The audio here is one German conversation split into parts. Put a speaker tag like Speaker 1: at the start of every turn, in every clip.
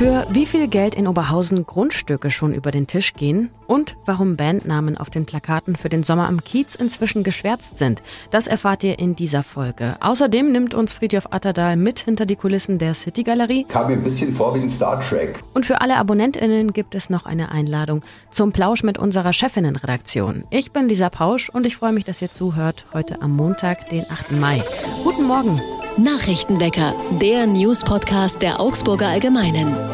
Speaker 1: Für wie viel Geld in Oberhausen Grundstücke schon über den Tisch gehen und warum Bandnamen auf den Plakaten für den Sommer am Kiez inzwischen geschwärzt sind, das erfahrt ihr in dieser Folge. Außerdem nimmt uns Friedhof Atterdahl mit hinter die Kulissen der City Galerie.
Speaker 2: Kam mir ein bisschen vor wie ein Star Trek.
Speaker 1: Und für alle AbonnentInnen gibt es noch eine Einladung zum Plausch mit unserer Chefinnenredaktion. Ich bin Lisa Pausch und ich freue mich, dass ihr zuhört heute am Montag, den 8. Mai. Guten Morgen.
Speaker 3: Nachrichtenwecker, der News-Podcast der Augsburger Allgemeinen.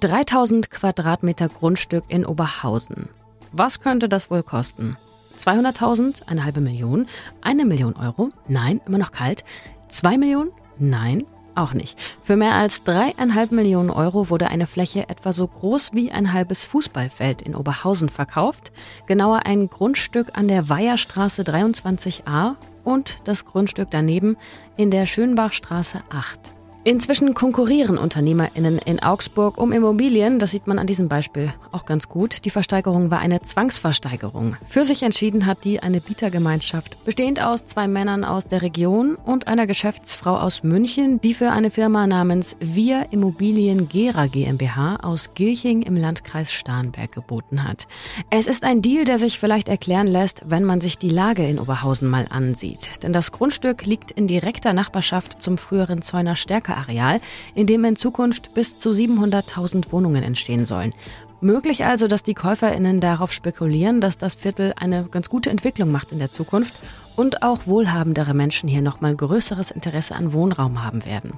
Speaker 1: 3000 Quadratmeter Grundstück in Oberhausen. Was könnte das wohl kosten? 200.000? Eine halbe Million? Eine Million Euro? Nein, immer noch kalt. Zwei Millionen? Nein, auch nicht. Für mehr als dreieinhalb Millionen Euro wurde eine Fläche etwa so groß wie ein halbes Fußballfeld in Oberhausen verkauft. Genauer ein Grundstück an der Weiherstraße 23a und das Grundstück daneben in der Schönbachstraße 8. Inzwischen konkurrieren UnternehmerInnen in Augsburg um Immobilien. Das sieht man an diesem Beispiel auch ganz gut. Die Versteigerung war eine Zwangsversteigerung. Für sich entschieden hat die eine Bietergemeinschaft, bestehend aus zwei Männern aus der Region und einer Geschäftsfrau aus München, die für eine Firma namens Wir Immobilien Gera GmbH aus Gilching im Landkreis Starnberg geboten hat. Es ist ein Deal, der sich vielleicht erklären lässt, wenn man sich die Lage in Oberhausen mal ansieht. Denn das Grundstück liegt in direkter Nachbarschaft zum früheren Zäuner Stärker Areal, in dem in Zukunft bis zu 700.000 Wohnungen entstehen sollen. Möglich also, dass die KäuferInnen darauf spekulieren, dass das Viertel eine ganz gute Entwicklung macht in der Zukunft und auch wohlhabendere Menschen hier nochmal größeres Interesse an Wohnraum haben werden.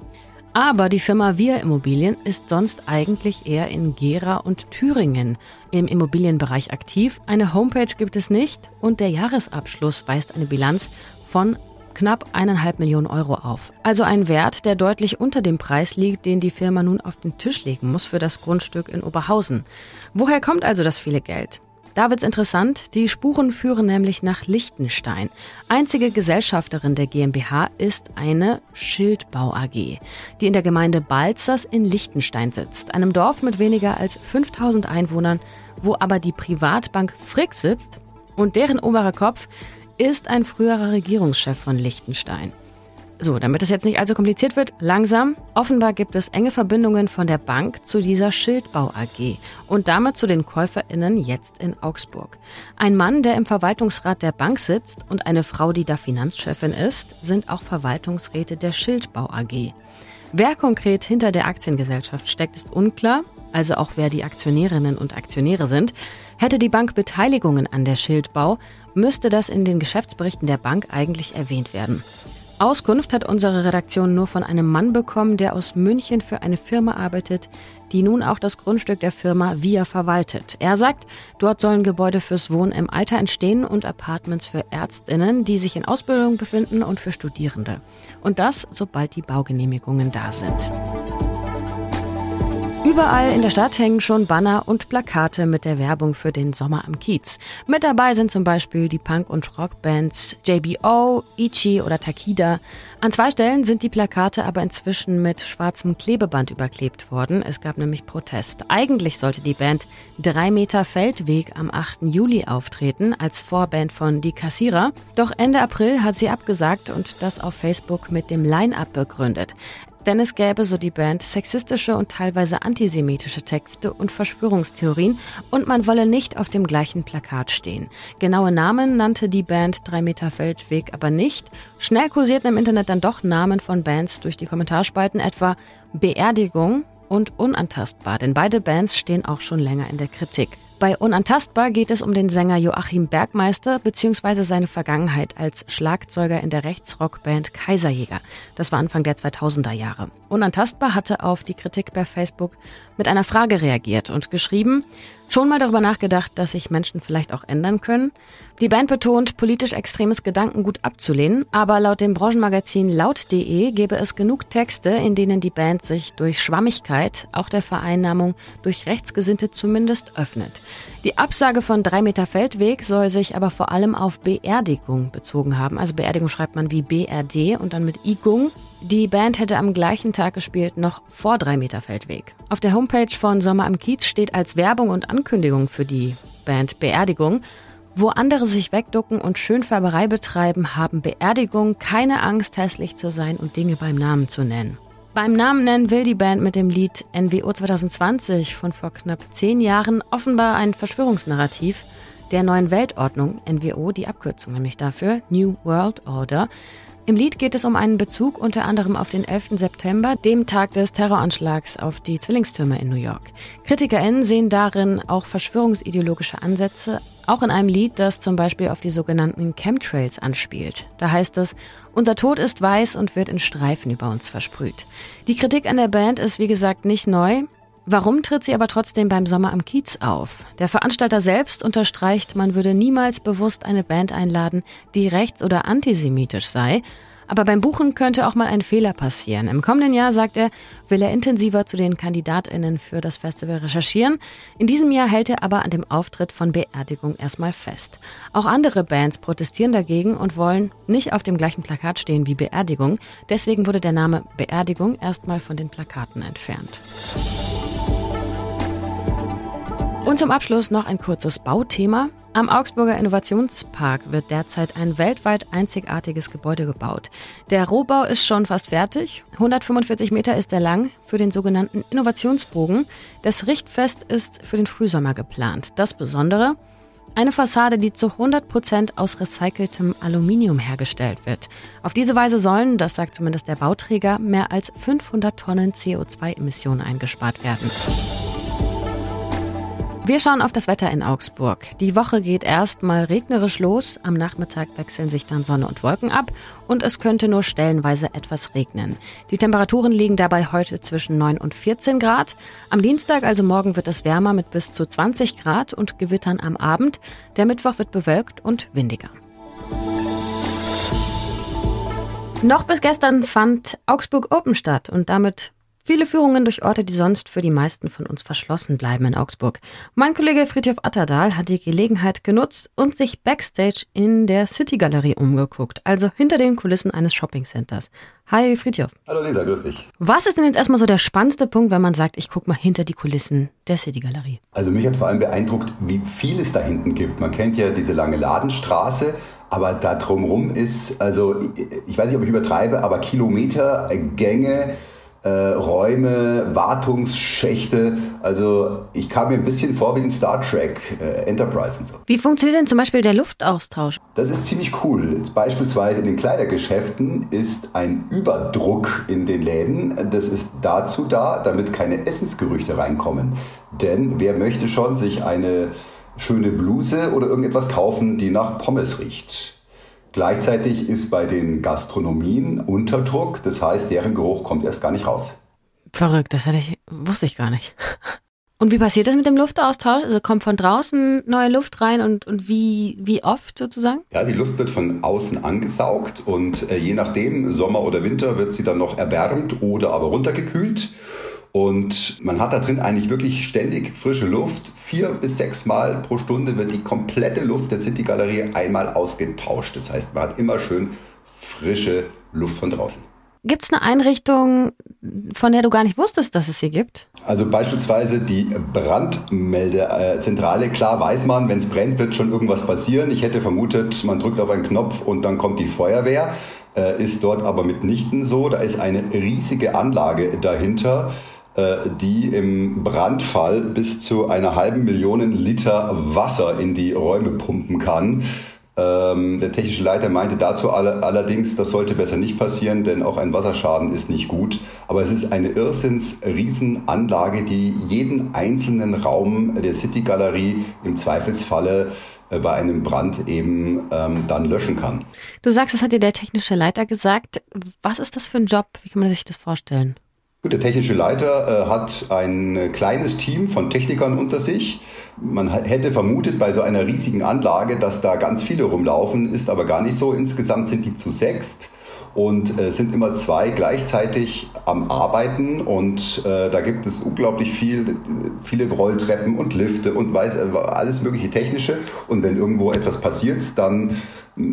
Speaker 1: Aber die Firma Wir Immobilien ist sonst eigentlich eher in Gera und Thüringen im Immobilienbereich aktiv. Eine Homepage gibt es nicht und der Jahresabschluss weist eine Bilanz von knapp eineinhalb Millionen Euro auf. Also ein Wert, der deutlich unter dem Preis liegt, den die Firma nun auf den Tisch legen muss für das Grundstück in Oberhausen. Woher kommt also das viele Geld? Da wird's interessant. Die Spuren führen nämlich nach Liechtenstein. Einzige Gesellschafterin der GmbH ist eine Schildbau AG, die in der Gemeinde Balzers in Liechtenstein sitzt, einem Dorf mit weniger als 5000 Einwohnern, wo aber die Privatbank Frick sitzt und deren oberer Kopf ist ein früherer Regierungschef von Liechtenstein. So, damit es jetzt nicht allzu kompliziert wird, langsam. Offenbar gibt es enge Verbindungen von der Bank zu dieser Schildbau AG und damit zu den KäuferInnen jetzt in Augsburg. Ein Mann, der im Verwaltungsrat der Bank sitzt und eine Frau, die da Finanzchefin ist, sind auch Verwaltungsräte der Schildbau AG. Wer konkret hinter der Aktiengesellschaft steckt, ist unklar, also auch wer die Aktionärinnen und Aktionäre sind. Hätte die Bank Beteiligungen an der Schildbau, müsste das in den Geschäftsberichten der Bank eigentlich erwähnt werden. Auskunft hat unsere Redaktion nur von einem Mann bekommen, der aus München für eine Firma arbeitet, die nun auch das Grundstück der Firma VIA verwaltet. Er sagt, dort sollen Gebäude fürs Wohnen im Alter entstehen und Apartments für Ärztinnen, die sich in Ausbildung befinden und für Studierende. Und das, sobald die Baugenehmigungen da sind. Überall in der Stadt hängen schon Banner und Plakate mit der Werbung für den Sommer am Kiez. Mit dabei sind zum Beispiel die Punk- und Rockbands JBO, Ichi oder Takida. An zwei Stellen sind die Plakate aber inzwischen mit schwarzem Klebeband überklebt worden. Es gab nämlich Protest. Eigentlich sollte die Band Drei Meter Feldweg am 8. Juli auftreten als Vorband von Die Kassierer. Doch Ende April hat sie abgesagt und das auf Facebook mit dem Line-Up begründet. Denn es gäbe, so die Band, sexistische und teilweise antisemitische Texte und Verschwörungstheorien und man wolle nicht auf dem gleichen Plakat stehen. Genaue Namen nannte die Band Drei Meter Feldweg aber nicht. Schnell kursierten im Internet dann doch Namen von Bands durch die Kommentarspalten, etwa Beerdigung und Unantastbar, denn beide Bands stehen auch schon länger in der Kritik. Bei Unantastbar geht es um den Sänger Joachim Bergmeister bzw. seine Vergangenheit als Schlagzeuger in der Rechtsrockband Kaiserjäger. Das war Anfang der 2000er Jahre. Unantastbar hatte auf die Kritik bei Facebook mit einer Frage reagiert und geschrieben, schon mal darüber nachgedacht, dass sich Menschen vielleicht auch ändern können. Die Band betont, politisch extremes Gedankengut abzulehnen, aber laut dem Branchenmagazin laut.de gäbe es genug Texte, in denen die Band sich durch Schwammigkeit, auch der Vereinnahmung durch Rechtsgesinnte zumindest öffnet. Die Absage von drei Meter Feldweg soll sich aber vor allem auf Beerdigung bezogen haben. Also Beerdigung schreibt man wie BRD und dann mit Igung. Die Band hätte am gleichen Tag gespielt, noch vor drei Meter Feldweg. Auf der Homepage von Sommer am Kiez steht als Werbung und Ankündigung für die Band Beerdigung. Wo andere sich wegducken und Schönfärberei betreiben, haben Beerdigung keine Angst, hässlich zu sein und Dinge beim Namen zu nennen. Beim Namen nennen will die Band mit dem Lied NWO 2020 von vor knapp zehn Jahren offenbar ein Verschwörungsnarrativ der neuen Weltordnung, NWO, die Abkürzung nämlich dafür, New World Order. Im Lied geht es um einen Bezug unter anderem auf den 11. September, dem Tag des Terroranschlags auf die Zwillingstürme in New York. KritikerInnen sehen darin auch verschwörungsideologische Ansätze, auch in einem Lied, das zum Beispiel auf die sogenannten Chemtrails anspielt. Da heißt es, unser Tod ist weiß und wird in Streifen über uns versprüht. Die Kritik an der Band ist wie gesagt nicht neu. Warum tritt sie aber trotzdem beim Sommer am Kiez auf? Der Veranstalter selbst unterstreicht, man würde niemals bewusst eine Band einladen, die rechts- oder antisemitisch sei. Aber beim Buchen könnte auch mal ein Fehler passieren. Im kommenden Jahr, sagt er, will er intensiver zu den KandidatInnen für das Festival recherchieren. In diesem Jahr hält er aber an dem Auftritt von Beerdigung erstmal fest. Auch andere Bands protestieren dagegen und wollen nicht auf dem gleichen Plakat stehen wie Beerdigung. Deswegen wurde der Name Beerdigung erstmal von den Plakaten entfernt. Und zum Abschluss noch ein kurzes Bauthema. Am Augsburger Innovationspark wird derzeit ein weltweit einzigartiges Gebäude gebaut. Der Rohbau ist schon fast fertig. 145 Meter ist er lang für den sogenannten Innovationsbogen. Das Richtfest ist für den Frühsommer geplant. Das Besondere? Eine Fassade, die zu 100 Prozent aus recyceltem Aluminium hergestellt wird. Auf diese Weise sollen, das sagt zumindest der Bauträger, mehr als 500 Tonnen CO2-Emissionen eingespart werden. Wir schauen auf das Wetter in Augsburg. Die Woche geht erst mal regnerisch los. Am Nachmittag wechseln sich dann Sonne und Wolken ab und es könnte nur stellenweise etwas regnen. Die Temperaturen liegen dabei heute zwischen 9 und 14 Grad. Am Dienstag, also morgen, wird es wärmer mit bis zu 20 Grad und Gewittern am Abend. Der Mittwoch wird bewölkt und windiger. Noch bis gestern fand Augsburg Open statt und damit Viele Führungen durch Orte, die sonst für die meisten von uns verschlossen bleiben in Augsburg. Mein Kollege Friedhof Atterdahl hat die Gelegenheit genutzt und sich backstage in der City Galerie umgeguckt, also hinter den Kulissen eines Shoppingcenters. Hi Friedhof.
Speaker 2: Hallo Lisa, grüß dich.
Speaker 1: Was ist denn jetzt erstmal so der spannendste Punkt, wenn man sagt, ich gucke mal hinter die Kulissen der City Galerie?
Speaker 2: Also mich hat vor allem beeindruckt, wie viel es da hinten gibt. Man kennt ja diese lange Ladenstraße, aber da drumherum ist, also ich weiß nicht, ob ich übertreibe, aber Kilometer Gänge, äh, Räume, Wartungsschächte. Also ich kam mir ein bisschen vor wie in Star Trek, äh, Enterprise und so.
Speaker 1: Wie funktioniert denn zum Beispiel der Luftaustausch?
Speaker 2: Das ist ziemlich cool. Beispielsweise in den Kleidergeschäften ist ein Überdruck in den Läden. Das ist dazu da, damit keine Essensgerüchte reinkommen. Denn wer möchte schon sich eine schöne Bluse oder irgendetwas kaufen, die nach Pommes riecht? Gleichzeitig ist bei den Gastronomien Unterdruck, das heißt, deren Geruch kommt erst gar nicht raus.
Speaker 1: Verrückt, das hatte ich, wusste ich gar nicht. Und wie passiert das mit dem Luftaustausch? Also kommt von draußen neue Luft rein und, und wie, wie oft sozusagen?
Speaker 2: Ja, die Luft wird von außen angesaugt und äh, je nachdem, Sommer oder Winter, wird sie dann noch erwärmt oder aber runtergekühlt. Und man hat da drin eigentlich wirklich ständig frische Luft. Vier bis sechs Mal pro Stunde wird die komplette Luft der City Galerie einmal ausgetauscht. Das heißt, man hat immer schön frische Luft von draußen.
Speaker 1: Gibt es eine Einrichtung, von der du gar nicht wusstest, dass es sie gibt?
Speaker 2: Also beispielsweise die Brandmeldezentrale. Klar weiß man, wenn es brennt, wird schon irgendwas passieren. Ich hätte vermutet, man drückt auf einen Knopf und dann kommt die Feuerwehr. Äh, ist dort aber mitnichten so. Da ist eine riesige Anlage dahinter äh, die im Brandfall bis zu einer halben Million Liter Wasser in die Räume pumpen kann. Ähm, der technische Leiter meinte dazu alle, allerdings, das sollte besser nicht passieren, denn auch ein Wasserschaden ist nicht gut. Aber es ist eine Irrsinns-Riesenanlage, die jeden einzelnen Raum der City-Galerie im Zweifelsfalle äh, bei einem Brand eben ähm, dann löschen kann.
Speaker 1: Du sagst, das hat dir der technische Leiter gesagt. Was ist das für ein Job? Wie kann man sich das vorstellen?
Speaker 2: Der technische Leiter äh, hat ein kleines Team von Technikern unter sich. Man hätte vermutet bei so einer riesigen Anlage, dass da ganz viele rumlaufen, ist aber gar nicht so. Insgesamt sind die zu sechst und äh, sind immer zwei gleichzeitig am Arbeiten und äh, da gibt es unglaublich viel, viele Rolltreppen und Lifte und weiß, äh, alles mögliche technische und wenn irgendwo etwas passiert, dann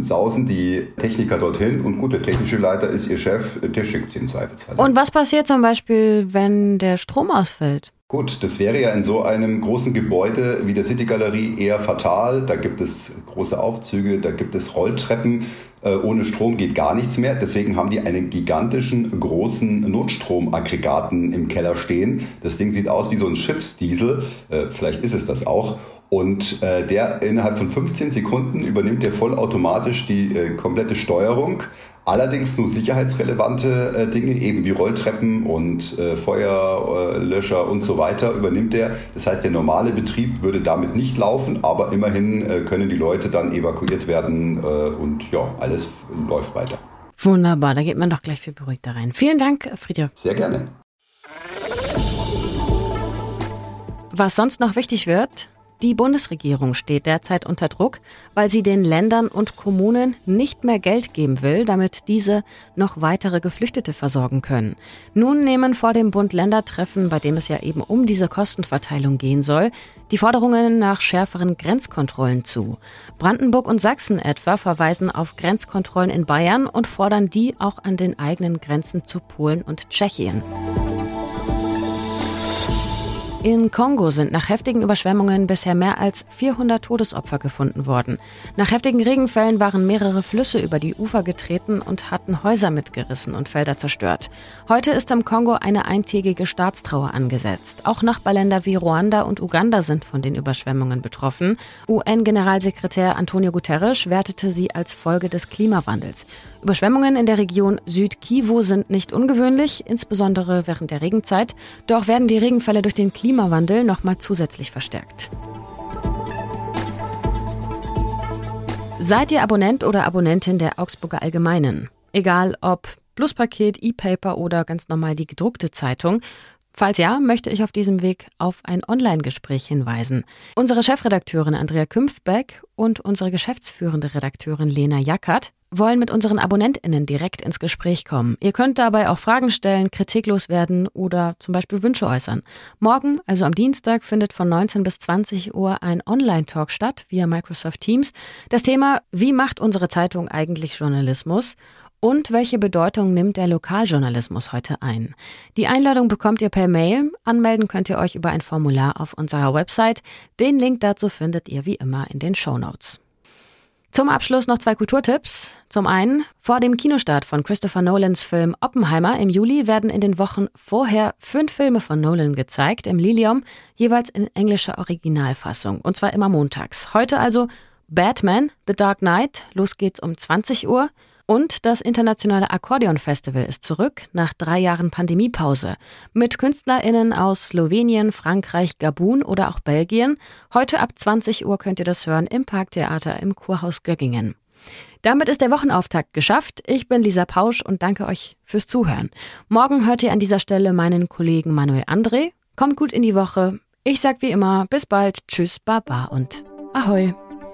Speaker 2: sausen die Techniker dorthin und gut, der technische Leiter ist ihr Chef, der schickt sie im Zweifelsfall.
Speaker 1: Und was passiert zum Beispiel, wenn der Strom ausfällt?
Speaker 2: Gut, das wäre ja in so einem großen Gebäude wie der City Galerie eher fatal. Da gibt es große Aufzüge, da gibt es Rolltreppen. Äh, ohne Strom geht gar nichts mehr. Deswegen haben die einen gigantischen großen Notstromaggregaten im Keller stehen. Das Ding sieht aus wie so ein Schiffsdiesel. Äh, vielleicht ist es das auch. Und äh, der innerhalb von 15 Sekunden übernimmt der vollautomatisch die komplette Steuerung. Allerdings nur sicherheitsrelevante äh, Dinge, eben wie Rolltreppen und äh, Feuerlöscher und so weiter, übernimmt er. Das heißt, der normale Betrieb würde damit nicht laufen, aber immerhin äh, können die Leute dann evakuiert werden äh, und ja, alles läuft weiter.
Speaker 1: Wunderbar, da geht man doch gleich viel beruhigter rein. Vielen Dank, Friedrich.
Speaker 2: Sehr gerne.
Speaker 1: Was sonst noch wichtig wird, die Bundesregierung steht derzeit unter Druck, weil sie den Ländern und Kommunen nicht mehr Geld geben will, damit diese noch weitere Geflüchtete versorgen können. Nun nehmen vor dem Bund-Länder-Treffen, bei dem es ja eben um diese Kostenverteilung gehen soll, die Forderungen nach schärferen Grenzkontrollen zu. Brandenburg und Sachsen etwa verweisen auf Grenzkontrollen in Bayern und fordern die auch an den eigenen Grenzen zu Polen und Tschechien. In Kongo sind nach heftigen Überschwemmungen bisher mehr als 400 Todesopfer gefunden worden. Nach heftigen Regenfällen waren mehrere Flüsse über die Ufer getreten und hatten Häuser mitgerissen und Felder zerstört. Heute ist im Kongo eine eintägige Staatstrauer angesetzt. Auch Nachbarländer wie Ruanda und Uganda sind von den Überschwemmungen betroffen. UN-Generalsekretär Antonio Guterres wertete sie als Folge des Klimawandels. Überschwemmungen in der Region Südkivu sind nicht ungewöhnlich, insbesondere während der Regenzeit. Doch werden die Regenfälle durch den Klimawandel nochmal zusätzlich verstärkt. Seid ihr Abonnent oder Abonnentin der Augsburger Allgemeinen? Egal ob Pluspaket, E-Paper oder ganz normal die gedruckte Zeitung. Falls ja, möchte ich auf diesem Weg auf ein Online-Gespräch hinweisen. Unsere Chefredakteurin Andrea Kümpfbeck und unsere geschäftsführende Redakteurin Lena Jackert wollen mit unseren AbonnentInnen direkt ins Gespräch kommen. Ihr könnt dabei auch Fragen stellen, kritiklos werden oder zum Beispiel Wünsche äußern. Morgen, also am Dienstag, findet von 19 bis 20 Uhr ein Online-Talk statt via Microsoft Teams. Das Thema, wie macht unsere Zeitung eigentlich Journalismus? Und welche Bedeutung nimmt der Lokaljournalismus heute ein? Die Einladung bekommt ihr per Mail. Anmelden könnt ihr euch über ein Formular auf unserer Website. Den Link dazu findet ihr wie immer in den Show Notes. Zum Abschluss noch zwei Kulturtipps. Zum einen, vor dem Kinostart von Christopher Nolans Film Oppenheimer im Juli werden in den Wochen vorher fünf Filme von Nolan gezeigt, im Lilium, jeweils in englischer Originalfassung, und zwar immer montags. Heute also Batman, The Dark Knight, los geht's um 20 Uhr, und das Internationale Akkordeon Festival ist zurück nach drei Jahren Pandemiepause. Mit KünstlerInnen aus Slowenien, Frankreich, Gabun oder auch Belgien. Heute ab 20 Uhr könnt ihr das hören im Parktheater im Kurhaus Göggingen. Damit ist der Wochenauftakt geschafft. Ich bin Lisa Pausch und danke euch fürs Zuhören. Morgen hört ihr an dieser Stelle meinen Kollegen Manuel André. Kommt gut in die Woche. Ich sag wie immer, bis bald, tschüss, baba und ahoi.